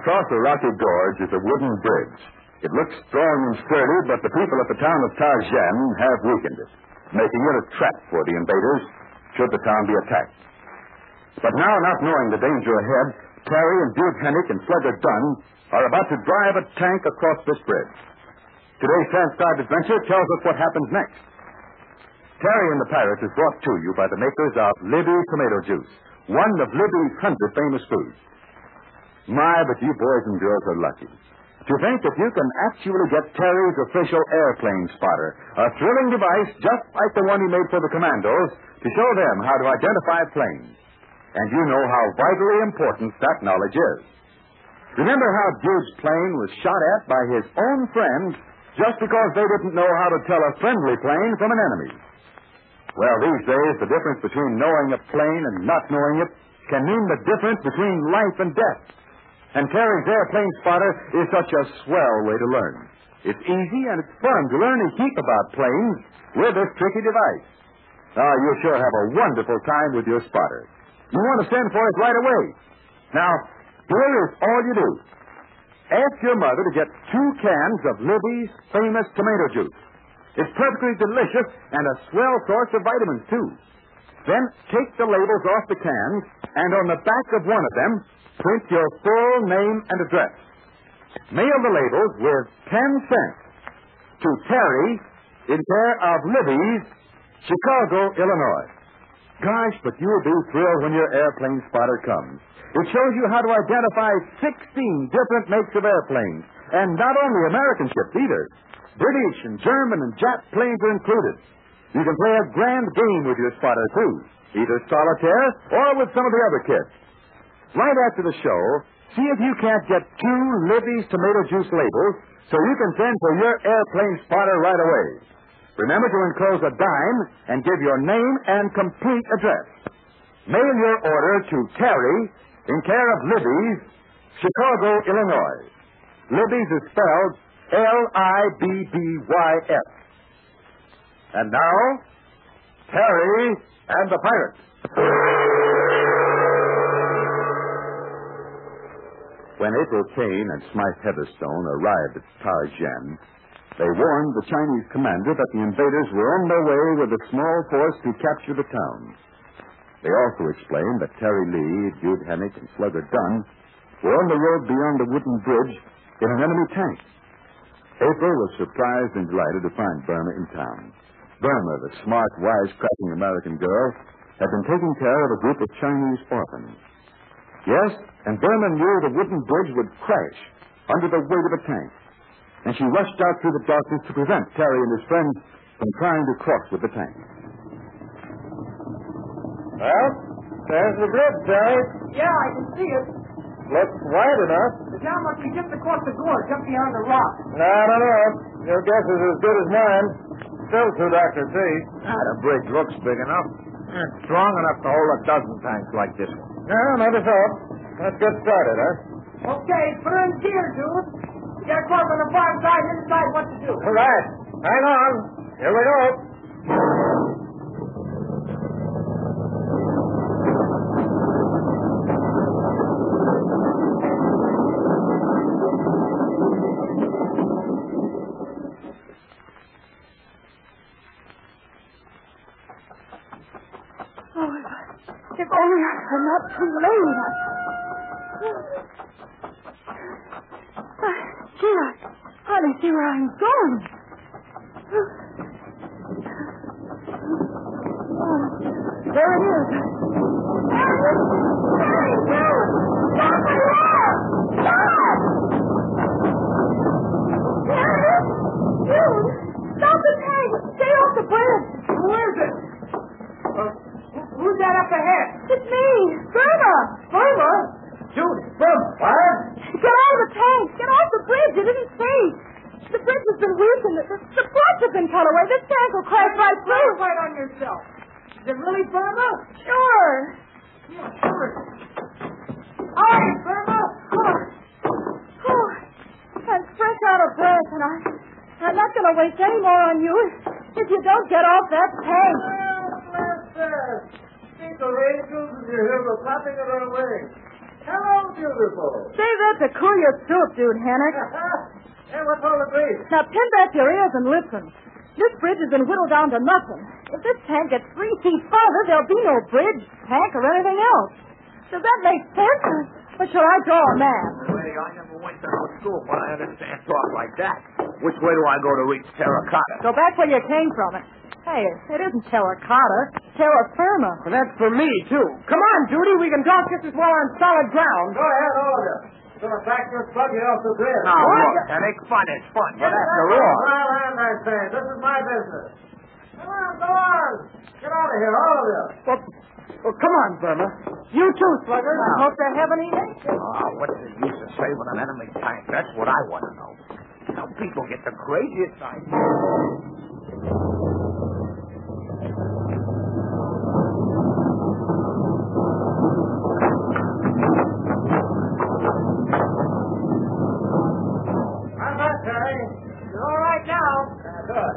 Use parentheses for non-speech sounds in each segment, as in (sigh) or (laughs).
Across the rocky gorge is a wooden bridge. It looks strong and sturdy, but the people at the town of Tarzan have weakened it, making it a trap for the invaders should the town be attacked. But now, not knowing the danger ahead, Terry and Dude Hennick and Slugger Dunn are about to drive a tank across this bridge. Today's transcribed adventure tells us what happens next. Terry and the Pirates is brought to you by the makers of Libby Tomato Juice, one of Libby's hundred famous foods. My, but you boys and girls are lucky. To think that you can actually get Terry's official airplane spotter, a thrilling device just like the one he made for the commandos to show them how to identify planes. And you know how vitally important that knowledge is. Remember how Dude's plane was shot at by his own friends just because they didn't know how to tell a friendly plane from an enemy? Well, these days, the difference between knowing a plane and not knowing it can mean the difference between life and death. And Terry's airplane spotter is such a swell way to learn. It's easy and it's fun to learn a heap about planes with this tricky device. Ah, you'll sure have a wonderful time with your spotter. You want to send for it right away. Now, here is all you do. Ask your mother to get two cans of Libby's famous tomato juice. It's perfectly delicious and a swell source of vitamins, too. Then take the labels off the cans, and on the back of one of them, print your full name and address. Mail the labels with 10 cents to Terry in care of Libby's, Chicago, Illinois. Gosh, but you'll be thrilled when your airplane spotter comes. It shows you how to identify 16 different makes of airplanes, and not only American ships either. British and German and Jap planes are included. You can play a grand game with your spotter, too, either solitaire or with some of the other kids. Right after the show, see if you can't get two Libby's tomato juice labels so you can send for your airplane spotter right away. Remember to enclose a dime and give your name and complete address. Mail your order to Terry in care of Libby's, Chicago, Illinois. Libby's is spelled L-I-B-B-Y-S. And now, Terry and the Pirates. When April Kane and Smythe Heatherstone arrived at Tarzan, they warned the Chinese commander that the invaders were on their way with a small force to capture the town. They also explained that Terry Lee, Dude Hennick, and Slugger Dunn were on the road beyond the wooden bridge in an enemy tank. April was surprised and delighted to find Burma in town. Burma, the smart, wisecracking American girl, had been taking care of a group of Chinese orphans. Yes, and Burma knew the wooden bridge would crash under the weight of a tank. And she rushed out through the darkness to prevent Terry and his friends from trying to cross with the tank. Well, there's the bridge, Terry. Yeah, I can see it. Looks wide enough. The town must be just across the gorge, up beyond the rock. No, I don't know. Your guess is as good as mine. Still too dark to see. Ah, the bridge looks big enough. It's strong enough to hold a dozen tanks like this one. No, maybe so. Let's get started, huh? Okay, put her in gear, dude. Get across on the far side and decide what to do. All right. Hang on. Here we go. Too late. I... Gee, I hardly see where I'm going. Oh, (gasps) there it is. There it is. Hey, Bill! Stop the law! Stop! There it is. Dude, stop the tank. Stay off the bridge. Who is it? Uh, who's that up ahead? It's me, Burma. Burma? Judy, Burma. What? Get out of the tank. Get off the bridge. It isn't safe. The bridge has been weakened. The, the bolts have been cut away. This tank will crash right through. Right on yourself. Is it really Burma? Sure. Yeah, sure. All right, Burma. Oh, oh, I'm fresh out of breath, and I, I'm not going to waste any more on you if you don't get off that tank. People, angels, and you hear the flapping of their wings. Hello, beautiful. Save that to cool your soup, dude, Hennick. (laughs) hey, what's all the grief? Now, pin back your ears and listen. This bridge has been whittled down to nothing. If this tank gets three feet farther, there'll be no bridge, tank, or anything else. Does that make sense? Or shall I draw a map? Lady, I never went to school, but I understand talk like that. Which way do I go to reach terracotta? Go back where you came from. Hey, it isn't terracotta. Terra firma. Well, that's for me, too. Come on, Judy. We can talk just as well on solid ground. Go ahead, all of you. Gonna back your plug you off the bridge. Now, look, Hennick, fun is fun, but after all... Well, and I say, this is my business. Come on, go on. Get out of here, all of you. Well, well come on, Burma. You too, Slugger. Now. Hope they're having eating. Oh, what's the use of saving an enemy tank? That's what I want to know. How people get the craziest ideas. Good.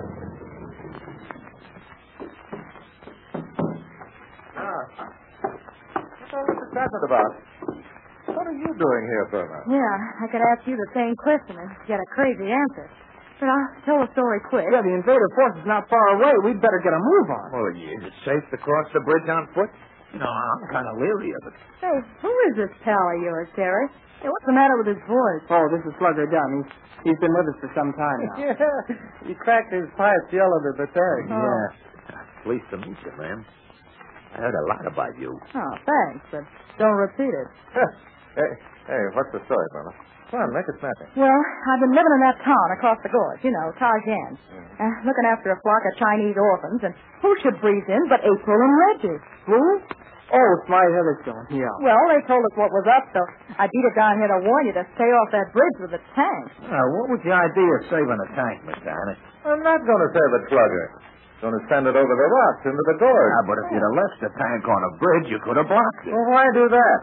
Ah. What was this happened about? What are you doing here, Burma? Yeah, I could ask you the same question and get a crazy answer. But I'll tell the story quick. Yeah, the invader force is not far away. We'd better get a move on. Well, is it safe to cross the bridge on foot? You know, I'm kind of leery of it. Hey, who is this pal of yours, Terry? Hey, what's the matter with his voice? Oh, this is Slugger Dunn. He's, he's been with us for some time now. (laughs) yeah, he cracked his pipe yellow to the tag. Oh. Pleased to meet you, ma'am. I heard a lot about you. Oh, thanks, but don't repeat it. (laughs) hey, hey, what's the story, Burma? Come on, make it snappy. Well, I've been living in that town across the gorge, you know, Tarzan. Uh, looking after a flock of Chinese orphans, and who should breathe in but April and Reggie? Who? Oh, it's my Heatherstone. Yeah. Well, they told us what was up, so I beat it down here to warn you to stay off that bridge with the tank. Now, what was the idea of saving a tank, Mr. Hennick? I'm not going to save a Slugger. Going to send it over the rocks into the gorge. Ah, but if you'd have left the tank on a bridge, you could have blocked it. Well, why do that?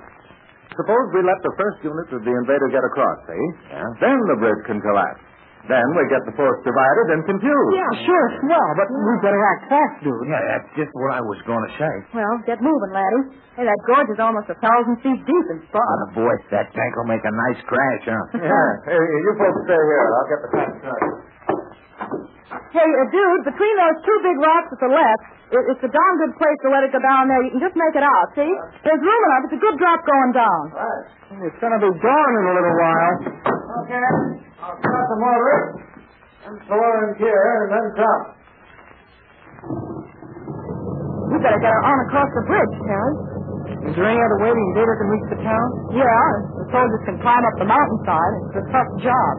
Suppose we let the first unit of the invader get across, see? Yeah? Then the bridge can collapse. Then we get the force divided and confused. Yeah, sure. Well, but we better act fast, dude. Yeah, that's just what I was going to say. Well, get moving, laddie. Hey, that gorge is almost a thousand feet deep and in Oh, spots. boy, that tank will make a nice crash, huh? Yeah. (laughs) Hey, you folks stay here. I'll get the tank started. Hey, uh, dude, between those two big rocks at the left, it, it's a darn good place to let it go down there. You can just make it out, see? There's room enough. It's a good drop going down. Right. It's going to be dawn in a little while. Okay. I'll start the motor. And slow in gear and then jump. We better get her on across the bridge, Terry. Is there any other way invader can reach the town? Yeah, the soldiers can climb up the mountainside. It's a tough job.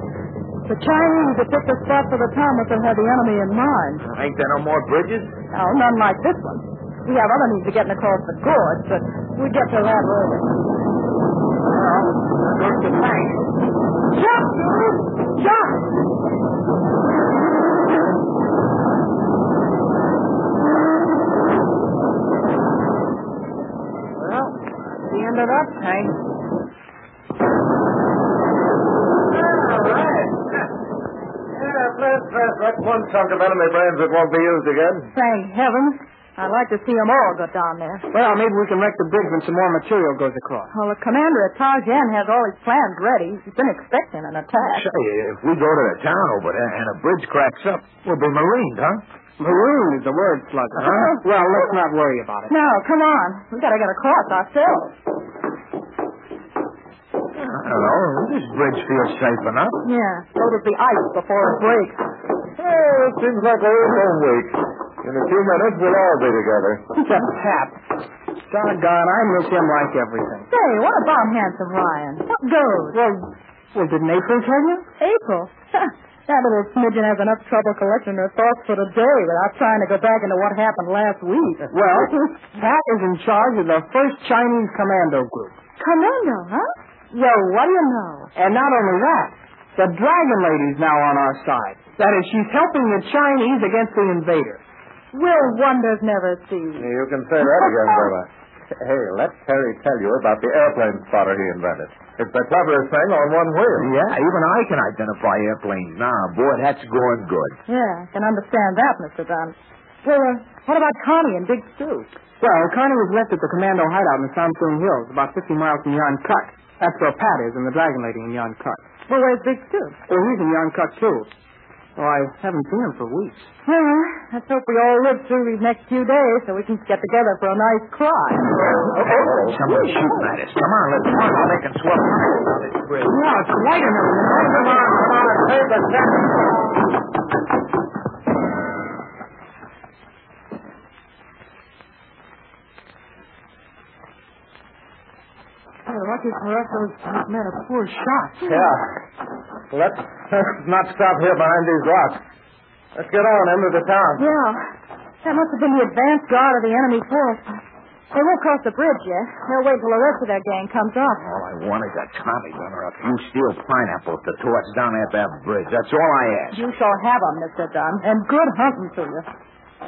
The Chinese have picked a spot for the town that will have the enemy in mind. Ain't there no more bridges? No, none like this one. We have other means of getting across the gorge, but we get to that later. Well, there goes the tank. Jump! Jump! Well, the end of that tank. All right. Yeah, that's, that's, that's one chunk of enemy brains that won't be used again. Thank heavens. I'd like to see them all go down there. Well, maybe we can wreck the bridge when some more material goes across. Well, the commander at Tarzan has all his plans ready. He's been expecting an attack. Say, if we go to the town over there and a bridge cracks up, we'll be marooned, huh? Marooned is the word, Slugger. Huh? Well, let's not worry about it. No, come on. We've gotta get across ourselves. I don't know. This bridge feels safe enough. Yeah, so does the ice before it breaks. Hey, it seems like a little week. In a few minutes, we'll all be together. Just Pap. Doggone, I miss him like everything. Say, what about Handsome Ryan? What goes? Well, well, didn't April tell you? April. that little smidgen has enough trouble collecting her thoughts for the day without trying to go back into what happened last week. Well, Pat is in charge of the first Chinese commando group. Commando, huh? Well, what do you know? And not only that, the Dragon Lady's now on our side. That is, she's helping the Chinese against the invaders. Will wonders never cease. You can say that again, Burma. (laughs) Hey, let Terry tell you about the airplane spotter he invented. It's the cleverest thing on one wheel. Yeah, even I can identify airplanes now. Boy, that's going good. Yeah, I can understand that, Mr. Dunn. Well, uh, what about Connie and Big Stoop? Well, Connie was left at the commando hideout in the Samsung Hills, about 50 miles from Yon Cut. That's where Pat is and the Dragon Lady in Yon Cut. Well, where's Big Stoop? Oh, he's in Yon Cut, too. Oh, I haven't seen him for weeks. Well, let's hope we all live through these next few days so we can get together for a nice cry. Oh, oh. Someone's shooting at us. Come on, let's run so they can swap tires on this bridge. Yeah, it's light in there. Come on, come on, pay the tax. Oh, lucky for us, those men are poor shots. Yeah. Let's, let's not stop here behind these rocks. Let's get on into the town. Yeah, that must have been the advance guard of the enemy force. They won't cross the bridge yet. They'll wait till the rest of their gang comes up. All I want is a Tommy gun or a few steel pineapples to torch down at that bridge. That's all I ask. You shall have 'em, Mr. Dunn, and good hunting to you.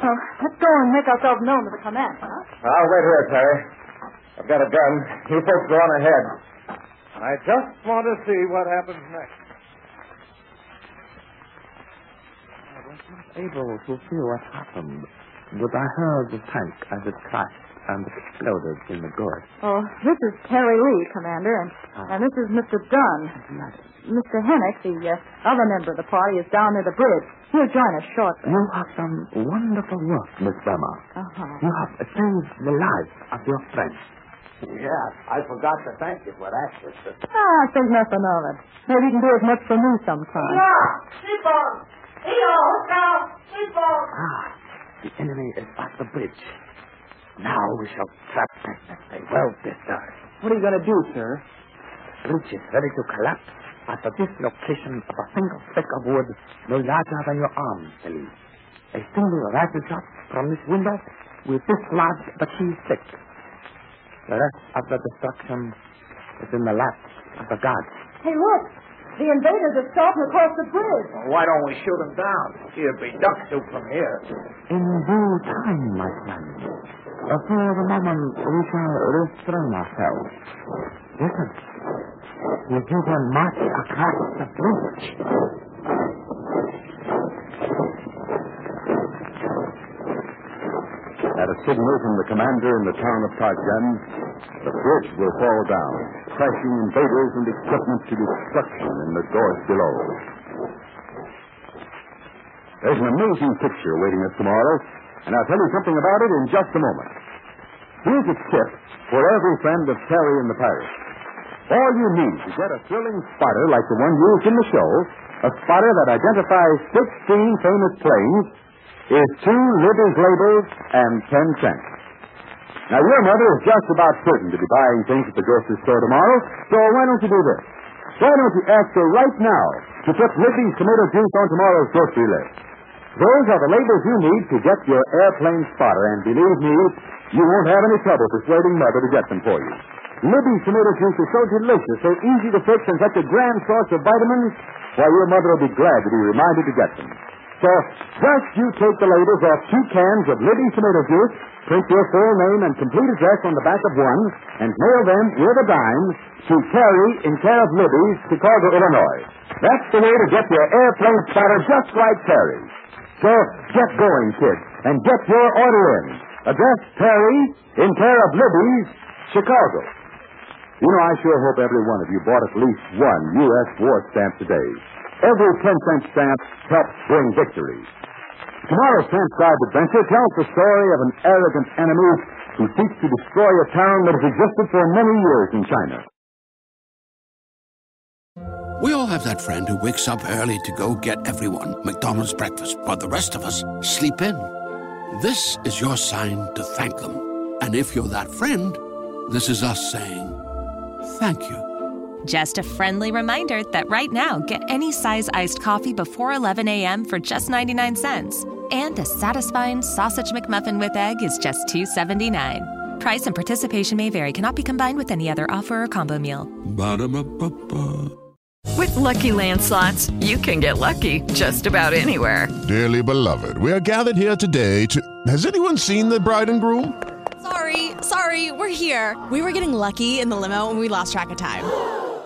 So let's go and make ourselves known to the command, huh? I'll wait here, Terry. I've got a gun. You folks go on ahead. I just want to see what happens next. I was not able to see what happened, but I heard the tank as it crashed and exploded in the gorge. Oh, this is Terry Lee, Commander, and, and this is Mr. Dunn. Mr. Hennick, the uh, other member of the party, is down near the bridge. He'll join us shortly. You have done wonderful work, Miss Burma. Uh-huh. You have saved the life of your friend. Yeah, I forgot to thank you for that, sister. Ah, think nothing of it. Maybe you can do as much for me sometime. Yeah, keep on. Keep on. Ah, the enemy is at the bridge. Now we shall trap them as they well deserve. What are you going to do, sir? The Bridge is ready to collapse at the dislocation of a single stick of wood no larger than your arm, Ellie. A single rifle shot from this window will dislodge the key stick. The rest of the destruction is in the laps of the gods. Hey, look! The invaders are starting across the bridge. Why don't we shoot them down? He'll be duck soup from here. In due time, my friend. But for the moment, we shall restrain ourselves. Listen. You hear them march across the bridge. At a signal from the commander in the town of Tarzan, the bridge will fall down, crashing invaders and equipment to destruction in the gorge below. There's an amazing picture awaiting us tomorrow, and I'll tell you something about it in just a moment. Here's a tip for every friend of Terry and the Pirates. All you need to get a thrilling spotter like the one used in the show, a spotter that identifies 16 famous planes, is two Libby's labels and 10 cents. Now, your mother is just about certain to be buying things at the grocery store tomorrow, so why don't you do this? Why don't you ask her right now to put Libby's tomato juice on tomorrow's grocery list? Those are the labels you need to get your airplane spotter, and believe me, you won't have any trouble persuading Mother to get them for you. Libby's tomato juice is so delicious, so easy to fix, and such a grand source of vitamins, why, your mother will be glad to be reminded to get them. So, just you take the labels off two cans of Libby's tomato juice, print your full name and complete address on the back of one, and mail them with a dime to Terry in care of Libby's, Chicago, Illinois. That's the way to get your airplane spotter just like Terry. So, get going, kids, and get your order in. Address Terry in care of Libby's, Chicago. You know, I sure hope every one of you bought at least one U.S. war stamp today. Every 10 cent stamp helps bring victory. Tomorrow's transcribed adventure tells the story of an arrogant enemy who seeks to destroy a town that has existed for many years in China. We all have that friend who wakes up early to go get everyone McDonald's breakfast, while the rest of us sleep in. This is your sign to thank them. And if you're that friend, this is us saying thank you. Just a friendly reminder that right now, get any size iced coffee before 11 a.m. for just 99 cents. And a satisfying sausage McMuffin with egg is just $2.79. Price and participation may vary, cannot be combined with any other offer or combo meal. Ba-da-ba-ba-ba. With Lucky Land slots, you can get lucky just about anywhere. Dearly beloved, we are gathered here today to. Has anyone seen the bride and groom? Sorry, sorry, we're here. We were getting lucky in the limo and we lost track of time.